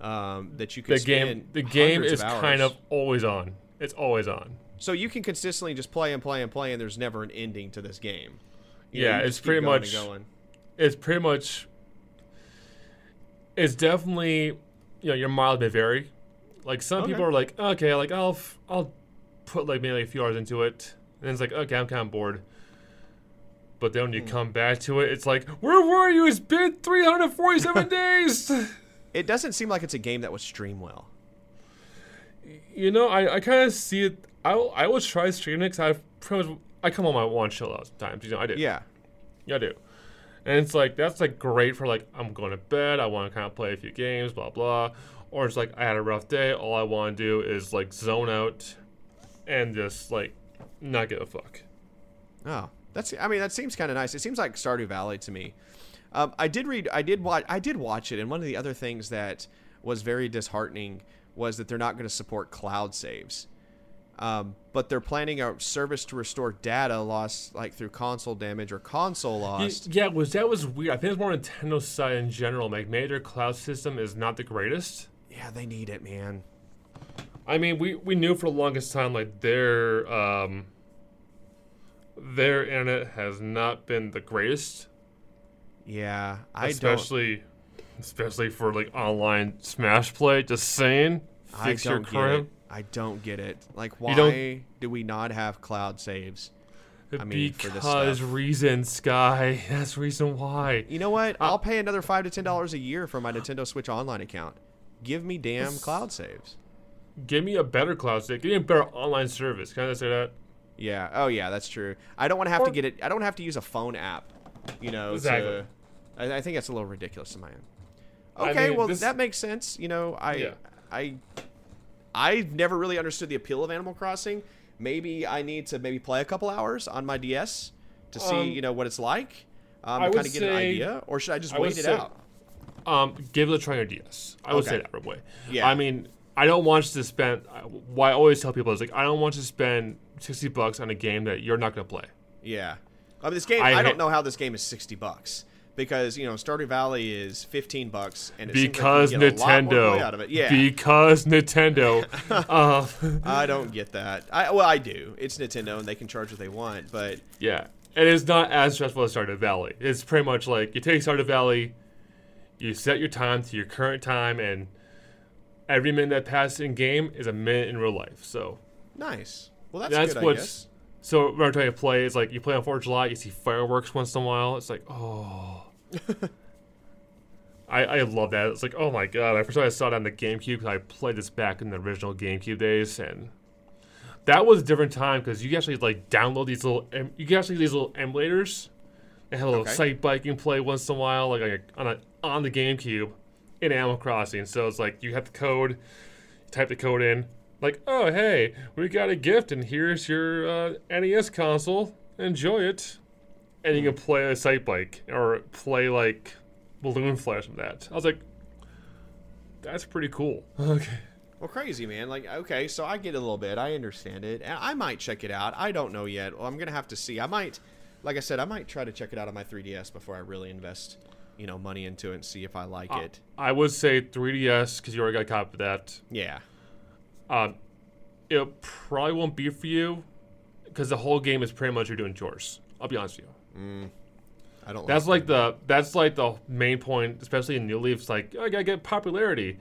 [SPEAKER 1] Um, that you could
[SPEAKER 2] the game. The game is
[SPEAKER 1] of
[SPEAKER 2] kind of always on. It's always on.
[SPEAKER 1] So you can consistently just play and play and play, and there's never an ending to this game. You
[SPEAKER 2] Yeah,
[SPEAKER 1] you
[SPEAKER 2] it's pretty
[SPEAKER 1] going
[SPEAKER 2] much-
[SPEAKER 1] going.
[SPEAKER 2] it's pretty much it's definitely you know your mileage may vary like some
[SPEAKER 1] Okay.
[SPEAKER 2] people are like okay like i'll f- i'll put like maybe a few hours into it and it's like okay i'm kind of bored but then when
[SPEAKER 1] Hmm.
[SPEAKER 2] you come back to it it's like where were you it's been 347 days
[SPEAKER 1] It doesn't seem like it's a game that would stream well.
[SPEAKER 2] you know i, I kind of see it I, I always try streaming because i pretty much i come on my one chill out sometimes you know i do
[SPEAKER 1] Yeah.
[SPEAKER 2] Yeah, I do. And it's like that's like great for like I'm going to bed. I want to kind of play a few games, blah blah. Or it's like I had a rough day. All I want to do is like zone out and just like not give a fuck.
[SPEAKER 1] Oh, that's. I mean, that seems kind of nice. It seems like Stardew Valley to me. Um, I did read. I did watch. I did watch it, and one of the other things that was very disheartening was that they're not going to support cloud saves. Um, but they're planning a service to restore data lost, like through console damage or console loss.
[SPEAKER 2] Yeah, was that was weird. I think it's more Nintendo side in general. Like maybe their cloud system is not the greatest.
[SPEAKER 1] Yeah, they need it, man.
[SPEAKER 2] I mean, we, we knew for the longest time like their um their internet has not been the greatest.
[SPEAKER 1] Yeah, I don't.
[SPEAKER 2] especially especially for like online smash play just saying fix your crime.
[SPEAKER 1] I don't get it. Like, why do we not have cloud saves? I mean, for this
[SPEAKER 2] because reason sky that's reason why
[SPEAKER 1] You know what?
[SPEAKER 2] Uh,
[SPEAKER 1] I'll pay another five to ten dollars a year for my Nintendo Switch Online account. Give me damn cloud saves.
[SPEAKER 2] give me a better cloud save. give me a better online service can i say that
[SPEAKER 1] Yeah. Oh yeah, that's true. I don't want to have to get it. I don't have to use a phone app. You know.
[SPEAKER 2] Exactly.
[SPEAKER 1] To, I, I think that's a little ridiculous in my end.
[SPEAKER 2] I
[SPEAKER 1] Okay,
[SPEAKER 2] mean,
[SPEAKER 1] well
[SPEAKER 2] this-
[SPEAKER 1] that makes sense. You know, I,
[SPEAKER 2] Yeah.
[SPEAKER 1] I, I've never really understood the appeal of Animal Crossing. Maybe I need to maybe play a couple hours on my DS to see
[SPEAKER 2] Um,
[SPEAKER 1] you know what it's like. Um,
[SPEAKER 2] I
[SPEAKER 1] to
[SPEAKER 2] would
[SPEAKER 1] kind of get an idea, or should I just
[SPEAKER 2] I
[SPEAKER 1] wait it
[SPEAKER 2] say-
[SPEAKER 1] out?
[SPEAKER 2] um give it a try on your ds i would say that right away
[SPEAKER 1] Yeah.
[SPEAKER 2] i mean i don't want you to spend why i always tell people is like i don't want you to spend 60 bucks on a game that you're not going to play
[SPEAKER 1] Yeah. I mean, this game.
[SPEAKER 2] I
[SPEAKER 1] I, don't know how this game is sixty bucks because you know Stardew Valley is fifteen bucks, and it seems like you
[SPEAKER 2] because
[SPEAKER 1] get a lot more
[SPEAKER 2] nintendo
[SPEAKER 1] out of it. Yeah.
[SPEAKER 2] because nintendo uh,
[SPEAKER 1] I don't get that. I well, I do. It's Nintendo, and they can charge what they want. But
[SPEAKER 2] Yeah, and it is not as stressful as Stardew Valley. It's pretty much like you take Stardew Valley, you set your time to your current time, and every minute that passes in game is a minute in real life. So
[SPEAKER 1] nice. Well, that's,
[SPEAKER 2] that's
[SPEAKER 1] good.
[SPEAKER 2] What's. So when I'm trying to play, it's like you play on Fourth of July, you see fireworks once in a while. It's like, oh. I, I love that. It's like, oh my god! I first time I saw it on the GameCube I played this back in the original GameCube days, and that was a different time because you actually like download these little, em- you can actually these little emulators and have a little
[SPEAKER 1] Okay.
[SPEAKER 2] site biking play once in a while, like on, a, on a on the GameCube in Animal Crossing. So it's like you have the code, you type the code in, like, oh hey, we got a gift, and here's your uh, NES console. Enjoy it, and you can play a sight bike or play like balloon flash with that. I was like, that's pretty cool. Okay.
[SPEAKER 1] Well, crazy man. Like, okay, so I get a little bit. I understand it, and I might check it out. I don't know yet. Well, I'm gonna have to see. I might, like I said, I might try to check it out on my 3DS before I really invest, you know, money into it and see if I like it.
[SPEAKER 2] I would say 3DS because you already got a copy of that.
[SPEAKER 1] Yeah.
[SPEAKER 2] Um, it probably won't be for you because the whole game is pretty much you're doing chores. I'll be honest with you.
[SPEAKER 1] I don't.
[SPEAKER 2] That's
[SPEAKER 1] like.
[SPEAKER 2] like the that's like the main point, especially in New Leaf. It's like oh, I gotta get popularity,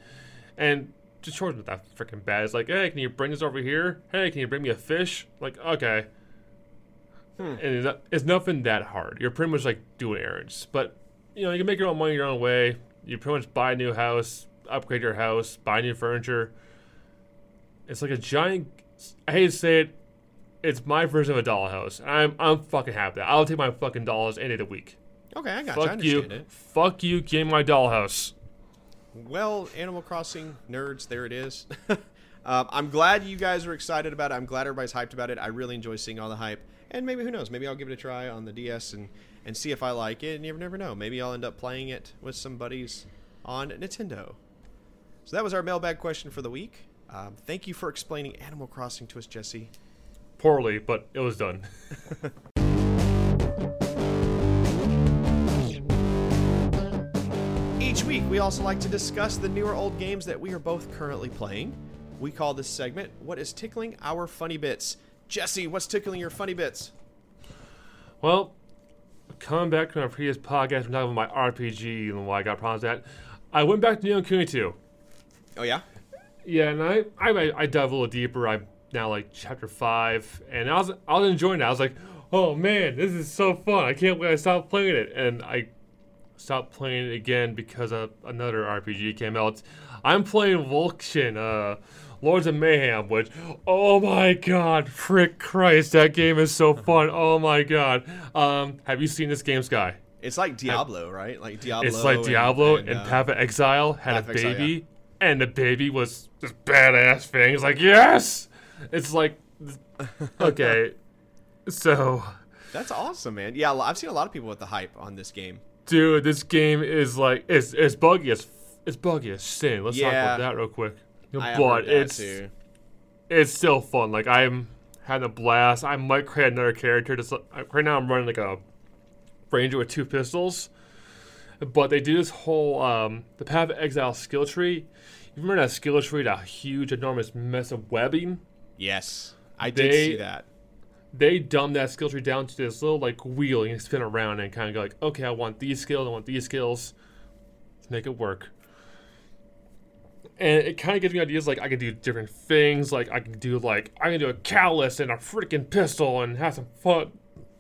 [SPEAKER 2] and just chores not that freaking bad. It's like, hey, can you bring this over here? Hey, can you bring me a fish? Like, okay. And it's, not- it's nothing that hard. You're pretty much like doing errands, but you know you can make your own money your own way. You pretty much buy a new house, upgrade your house, buy new furniture. It's like a giant. I hate to say it, it's my version of a dollhouse. and I'm I'm fucking happy. I'll take my fucking dollars any day of the week.
[SPEAKER 1] Okay, I got
[SPEAKER 2] Fuck you.
[SPEAKER 1] it.
[SPEAKER 2] Fuck you, give me my dollhouse.
[SPEAKER 1] Well, Animal Crossing nerds, there it is. Um, I'm glad you guys are excited about it. I'm glad everybody's hyped about it. I really enjoy seeing all the hype. And maybe who knows? Maybe I'll give it a try on the DS and and see if I like it. And you never know. Maybe I'll end up playing it with some buddies on Nintendo. So that was our mailbag question for the week. Um, thank you for explaining Animal Crossing to us, Jesse.
[SPEAKER 2] Poorly, but it was done.
[SPEAKER 1] Each week, we also like to discuss the newer old games that we are both currently playing. We call this segment What is Tickling Our Funny Bits? Jesse, what's tickling your funny bits?
[SPEAKER 2] Well, coming back to my previous podcast, I'm talking about my RPG and why I got problems with that. I went back to Ni no Kuni 2.
[SPEAKER 1] Oh, yeah?
[SPEAKER 2] Yeah, and I, I I dove a little deeper. I'm now like chapter five, and I was I was enjoying it. I was like, oh man, this is so fun! I can't wait. I stopped playing it, and I stopped playing it again because of another RPG came out. I'm playing Wolcen, uh, Lords of Mayhem, which, oh my god, frick Christ, that game is so fun. Oh my god. Um, have you seen this game, Sky?
[SPEAKER 1] It's like Diablo, right? Like Diablo.
[SPEAKER 2] It's like Diablo, and,
[SPEAKER 1] and,
[SPEAKER 2] and
[SPEAKER 1] uh,
[SPEAKER 2] Path of Exile had
[SPEAKER 1] Path
[SPEAKER 2] a
[SPEAKER 1] of Exile,
[SPEAKER 2] baby,
[SPEAKER 1] yeah.
[SPEAKER 2] And the baby was this badass thing. It's like, yes! It's like, okay. So,
[SPEAKER 1] That's awesome, man. Yeah, I've seen a lot of people with the hype on this game.
[SPEAKER 2] dude, this game is like, it's, it's buggy as, it's buggy as sin. Let's talk about that real quick.
[SPEAKER 1] I
[SPEAKER 2] but it's,
[SPEAKER 1] too.
[SPEAKER 2] it's still fun. Like, I'm having a blast. I might create another character. Just, like- right now, I'm running like a ranger with two pistols. But they do this whole um, the Path of Exile skill tree. You remember that skill tree, that huge, enormous mess of webbing?
[SPEAKER 1] Yes, I did
[SPEAKER 2] They-
[SPEAKER 1] see that.
[SPEAKER 2] They dumb that skill tree down to this little like wheel. You can spin around and kind of go like, okay, I want these skills, I want these skills. Let's make it work. And it kind of gives me ideas like I can do different things. Like I can do like I can do a callus and a freaking pistol and have some fun.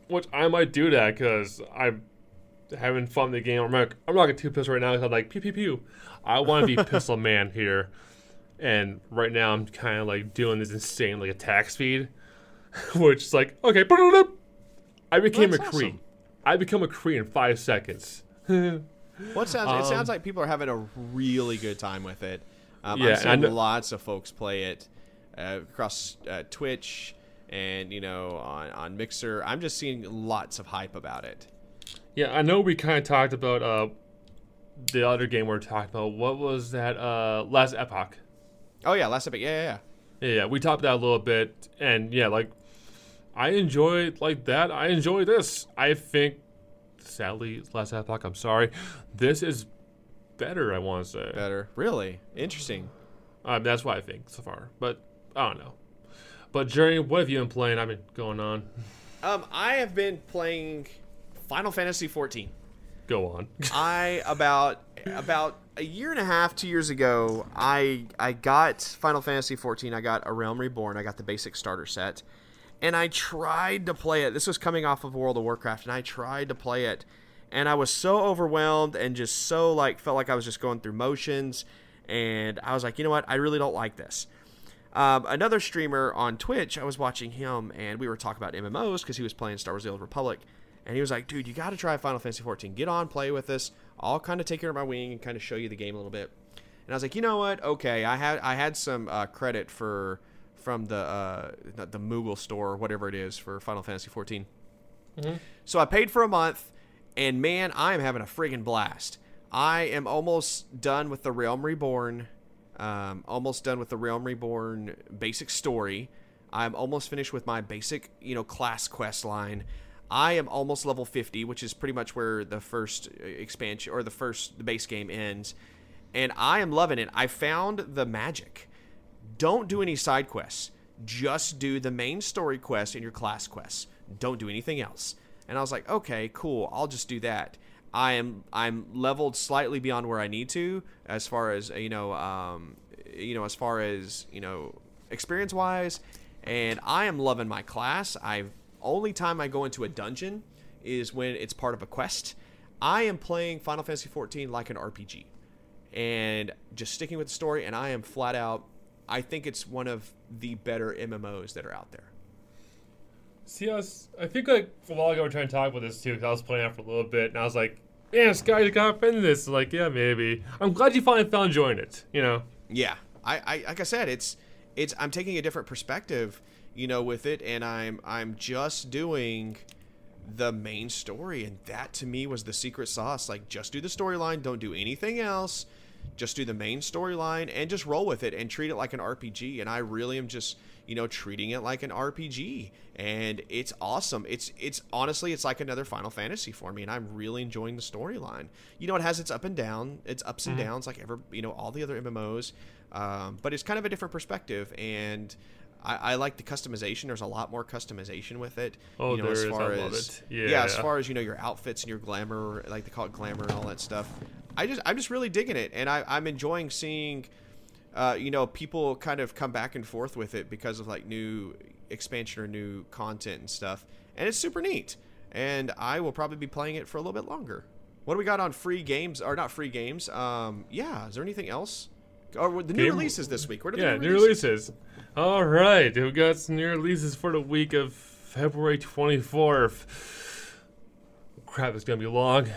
[SPEAKER 2] Which I might do that because I'm having fun in the game. I'm like I'm not gonna two pistol right now because I'm like pew pew pew. I want to be pistol man here. And right now I'm kind of like doing this insane like attack speed, which is like okay. I became
[SPEAKER 1] That's
[SPEAKER 2] a Cree.
[SPEAKER 1] awesome.
[SPEAKER 2] I become a Cree in five seconds.
[SPEAKER 1] Well, it sounds, it
[SPEAKER 2] Um,
[SPEAKER 1] sounds like people are having a really good time with it. Um,
[SPEAKER 2] Yeah,
[SPEAKER 1] I've seen
[SPEAKER 2] and
[SPEAKER 1] lots of folks play it uh, across uh, Twitch and you know on on Mixer. I'm just seeing lots of hype about it.
[SPEAKER 2] Yeah, I know we kind of talked about uh, the other game we are talking about. What was that? Uh, Last Epoch.
[SPEAKER 1] Oh yeah, last Epoch. Yeah, yeah, yeah.
[SPEAKER 2] Yeah, yeah, we talked about that a little bit, and yeah, like I enjoyed like that. I enjoy this. I think, sadly, Last Epoch. I'm sorry. This is better. I want to say.
[SPEAKER 1] Better. Really interesting.
[SPEAKER 2] Um, that's what I think so far, but I don't know. But Jerry, what have you been playing? I've been going on.
[SPEAKER 1] Um, I have been playing Final Fantasy 14.
[SPEAKER 2] Go on.
[SPEAKER 1] I about about a year and a half, two years ago, I I got Final Fantasy 14. I got A Realm Reborn. I got the basic starter set, and I tried to play it. This was coming off of World of Warcraft, and I tried to play it, and I was so overwhelmed and just so like felt like I was just going through motions, and I was like, you know what, I really don't like this. Um, another streamer on Twitch, I was watching him, and we were talking about MMOs because he was playing Star Wars: The Old Republic, and he was like, "Dude, you got to try Final Fantasy 14. Get on, play with us. I'll kind of take care of my wing and kind of show you the game a little bit." And I was like, "You know what? Okay, I had I had some uh, credit for from the uh, the Moogle store or whatever it is for Final Fantasy 14. So I paid for a month, and man, I am having a friggin' blast. I am almost done with the Realm Reborn. Um, almost done with the Realm Reborn basic story. I'm almost finished with my basic, you know, class quest line. I am almost level 50, which is pretty much where the first uh, expansion or the first the base game ends. And I am loving it. I found the magic. Don't do any side quests. Just do the main story quest and your class quests. Don't do anything else. And I was like, okay, cool. I'll just do that. I am I'm leveled slightly beyond where I need to as far as you know, um, you know, as far as you know, experience wise, and I am loving my class. I only time I go into a dungeon is when it's part of a quest. I am playing Final Fantasy 14 like an RPG and just sticking with the story. And I am flat out. I think it's one of the better MMOs that are out there.
[SPEAKER 2] See, I, was, I think like a while ago we were trying to talk about this too because I was playing it for a little bit and I was like, "Man, Sky, you got into this." Like, yeah, maybe. I'm glad you finally found enjoying it. You know.
[SPEAKER 1] Yeah, I, I like I said, it's it's I'm taking a different perspective, you know, with it, and I'm I'm just doing the main story, and that to me was the secret sauce. Like, just do the storyline, don't do anything else, just do the main storyline, and just roll with it and treat it like an RPG. And I really am just you know treating it like an RPG, and it's awesome. It's it's honestly it's like another Final Fantasy for me, and I'm really enjoying the storyline. You know, it has its up and down, its ups and downs, like ever you know all the other MMOs, um, but it's kind of a different perspective and. I, I like the customization. There's a lot more customization with it.
[SPEAKER 2] Oh,
[SPEAKER 1] you know,
[SPEAKER 2] there
[SPEAKER 1] as
[SPEAKER 2] is.
[SPEAKER 1] far
[SPEAKER 2] I love
[SPEAKER 1] as
[SPEAKER 2] it.
[SPEAKER 1] yeah, as far as you know, your outfits and your glamour, like they call it glamour and all that stuff. I just, I'm just really digging it, and I, I'm enjoying seeing, uh, you know, people kind of come back and forth with it because of like new expansion or new content and stuff, and it's super neat. And I will probably be playing it for a little bit longer. What do we got on free games or not free games? Um, yeah, is there anything else? Or the new
[SPEAKER 2] Game-
[SPEAKER 1] releases this week? What are the
[SPEAKER 2] Yeah,
[SPEAKER 1] new releases?
[SPEAKER 2] releases. All right, we got some new releases for the week of February 24th. Crap, it's gonna be long.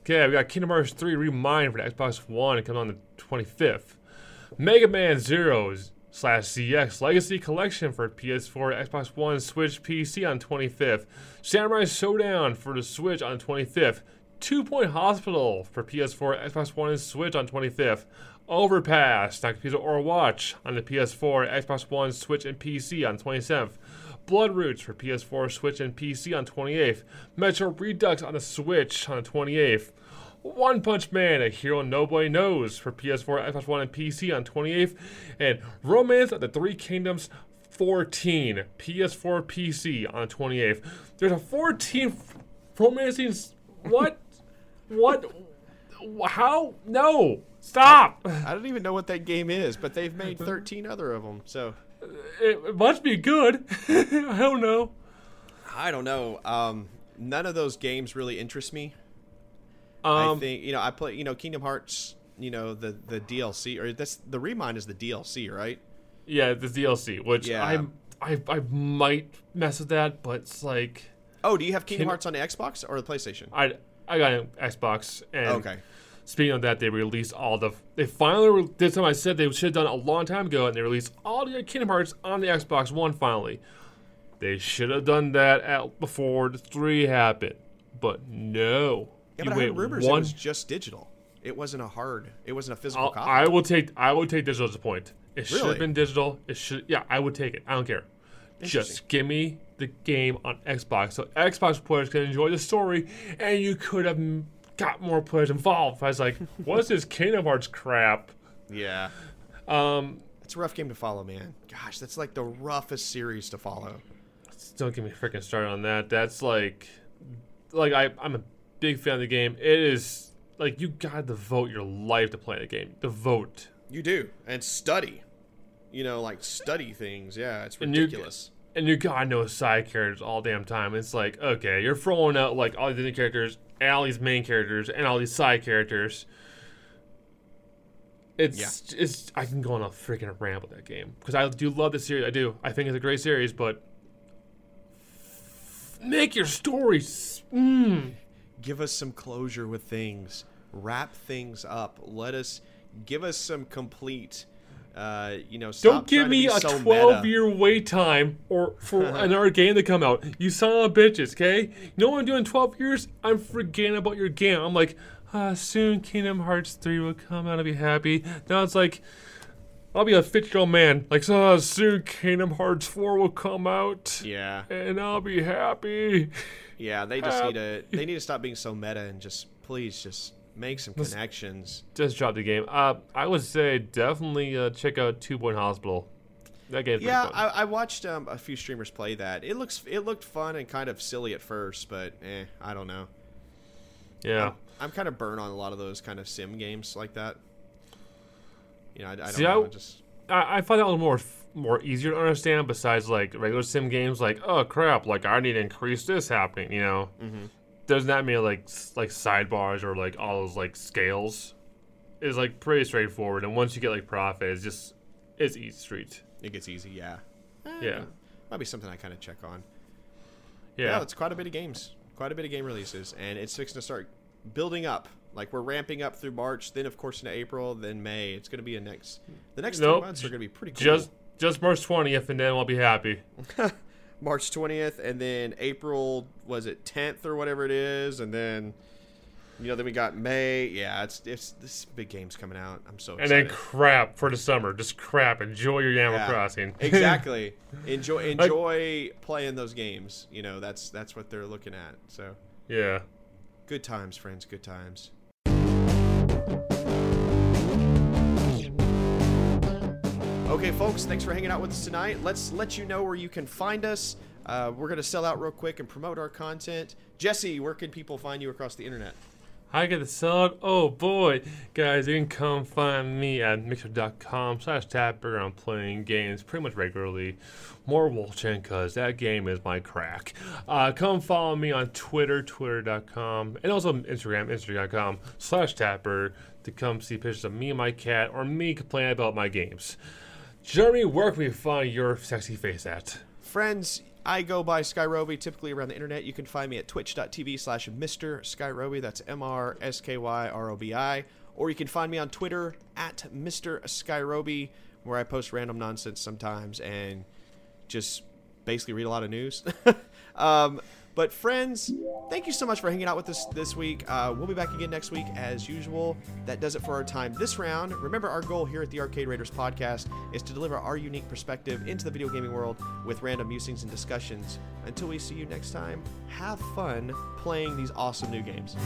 [SPEAKER 2] Okay, we got Kingdom Hearts 3 Remind for the Xbox One. It comes on the 25th. Mega Man Zeros slash ZX Legacy Collection for PS4, Xbox One, Switch, PC on 25th. Samurai Shodown for the Switch on 25th. Two Point Hospital for PS4, Xbox One, and Switch on 25th. Overpass, on computer or watch on the PS4, Xbox One, Switch, and PC on 27th. Bloodroots for PS4, Switch, and PC on 28th. Metro Redux on the Switch on the 28th. One Punch Man, a hero nobody knows for PS4, Xbox One, and PC on 28th. And Romance of the Three Kingdoms 14, PS4, PC on the 28th. There's a 14 romancing. s- What? what? How? No! Stop!
[SPEAKER 1] I don't even know what that game is, but they've made 13 other of them. So
[SPEAKER 2] It, it must be good. I don't know.
[SPEAKER 1] I don't know. Um, none of those games really interest me.
[SPEAKER 2] Um,
[SPEAKER 1] I think you know I play you know Kingdom Hearts. You know the the DLC or that's the Remind is the DLC, right?
[SPEAKER 2] yeah, the DLC, which
[SPEAKER 1] Yeah.
[SPEAKER 2] I'm, I I might mess with that, but it's like
[SPEAKER 1] Oh, do you have Kingdom
[SPEAKER 2] Kin-
[SPEAKER 1] Hearts on the Xbox or the PlayStation?
[SPEAKER 2] I I got an Xbox and
[SPEAKER 1] Okay.
[SPEAKER 2] Speaking of that, they released all the. They finally re- this time I said they should have done a long time ago, and they released all the Kingdom Hearts on the Xbox One. Finally, they should have done that at, before the three happened, but no.
[SPEAKER 1] Yeah,
[SPEAKER 2] You
[SPEAKER 1] but I heard rumors
[SPEAKER 2] one.
[SPEAKER 1] it was just digital. It wasn't a hard. It wasn't a physical
[SPEAKER 2] I'll,
[SPEAKER 1] copy.
[SPEAKER 2] I will take. I will take digital as a point. It should have been digital. It should. Yeah, I would take it. I don't care. Just give me the game on Xbox, so Xbox players can enjoy the story, and you could have got more players involved. I was like, "What's this Kingdom Hearts crap?"
[SPEAKER 1] yeah.
[SPEAKER 2] Um,
[SPEAKER 1] It's a rough game to follow, man. Gosh, that's like the roughest series to follow.
[SPEAKER 2] don't get me freaking started on that. That's like, like I, I'm a big fan of the game. It is like you gotta devote your life to play the game. Devote.
[SPEAKER 1] You do and study. You know, like study things. Yeah, it's
[SPEAKER 2] And you-
[SPEAKER 1] ridiculous.
[SPEAKER 2] And you gotta know side characters all damn time. It's like, okay, you're throwing out like all these characters, and all these main characters, and all these side characters. It's it's I can go on a freaking rant with that game because I do love the series. I do. I think it's a great series, but make your stories. Mm,
[SPEAKER 1] give us some closure with things wrap things up let us give us some complete uh you know stop
[SPEAKER 2] Don't give me a
[SPEAKER 1] so
[SPEAKER 2] 12
[SPEAKER 1] meta.
[SPEAKER 2] year wait time or for another game to come out. You son of bitches, okay? You know what I'm doing 12 years? I'm forgetting about your game. I'm like, ah, soon Kingdom Hearts 3 will come out. I'll be happy. Now it's like, I'll be a 50 year old man. Like, so soon Kingdom Hearts 4 will come out.
[SPEAKER 1] yeah
[SPEAKER 2] And I'll be happy.
[SPEAKER 1] yeah they just need to they need to stop being so meta and just please just make some connections
[SPEAKER 2] Just drop the game. Uh, I would say definitely uh, check out Two Point Hospital. That pretty
[SPEAKER 1] yeah. I, I watched um, a few streamers play that it looks it looked fun and kind of silly at first but eh i don't know
[SPEAKER 2] yeah.
[SPEAKER 1] i'm kind of burnt on a lot of those kind of sim games like that you know i, I don't
[SPEAKER 2] See,
[SPEAKER 1] know
[SPEAKER 2] I-
[SPEAKER 1] just
[SPEAKER 2] I, I find that a little more more easier to understand. Besides like regular sim games, like oh crap, like I need to increase this happening. You know, mm-hmm. Doesn't that mean like like sidebars or like all those like scales is like pretty straightforward. And once you get like profit, it's just it's easy street.
[SPEAKER 1] it gets easy yeah uh,
[SPEAKER 2] Yeah,
[SPEAKER 1] might be something i kind of check on
[SPEAKER 2] yeah.
[SPEAKER 1] yeah, it's quite a bit of games, quite a bit of game releases, and it's fixing to start building up. Like we're ramping up through March, then of course into April, then May. It's going to be a next. The next
[SPEAKER 2] Nope.
[SPEAKER 1] three months are going to be pretty cool.
[SPEAKER 2] just Just March 20th, and then I'll be happy.
[SPEAKER 1] March 20th, and then April was it 10th or whatever it is, and then you know then we got May. Yeah, it's it's this big game's coming out. I'm so
[SPEAKER 2] And then crap for the summer. Just crap. Enjoy your Animal
[SPEAKER 1] Yeah,
[SPEAKER 2] Crossing.
[SPEAKER 1] exactly. Enjoy enjoy playing those games. You know that's that's what they're looking at. So
[SPEAKER 2] yeah.
[SPEAKER 1] good times, friends. Good times. Okay, folks, thanks for hanging out with us tonight. Let's let you know where you can find us. Uh, we're going to sell out real quick and promote our content. Jesse, where can people find you across the internet?
[SPEAKER 2] I get the sub. Oh boy, guys, you can come find me at mixer.com slash tapper. I'm playing games pretty much regularly. More Wolcen, cause that game is my crack. Uh, come follow me on Twitter, twitter.com, and also Instagram, instagram.com slash tapper to come see pictures of me and my cat or me complaining about my games. Jeremy, where can we find your sexy face at?
[SPEAKER 1] Friends, I go by Skyrobi, typically around the internet. You can find me at twitch.tv slash Mr. Skyrobi. That's M R S K Y R O B I. Or you can find me on Twitter at Mr. Skyrobi, where I post random nonsense sometimes and just basically read a lot of news. um, but friends, thank you so much for hanging out with us this week. Uh, we'll be back again next week as usual. That does it for our time this round. Remember, our goal here at the Arcade Raiders podcast is to deliver our unique perspective into the video gaming world with random musings and discussions. Until we see you next time, have fun playing these awesome new games.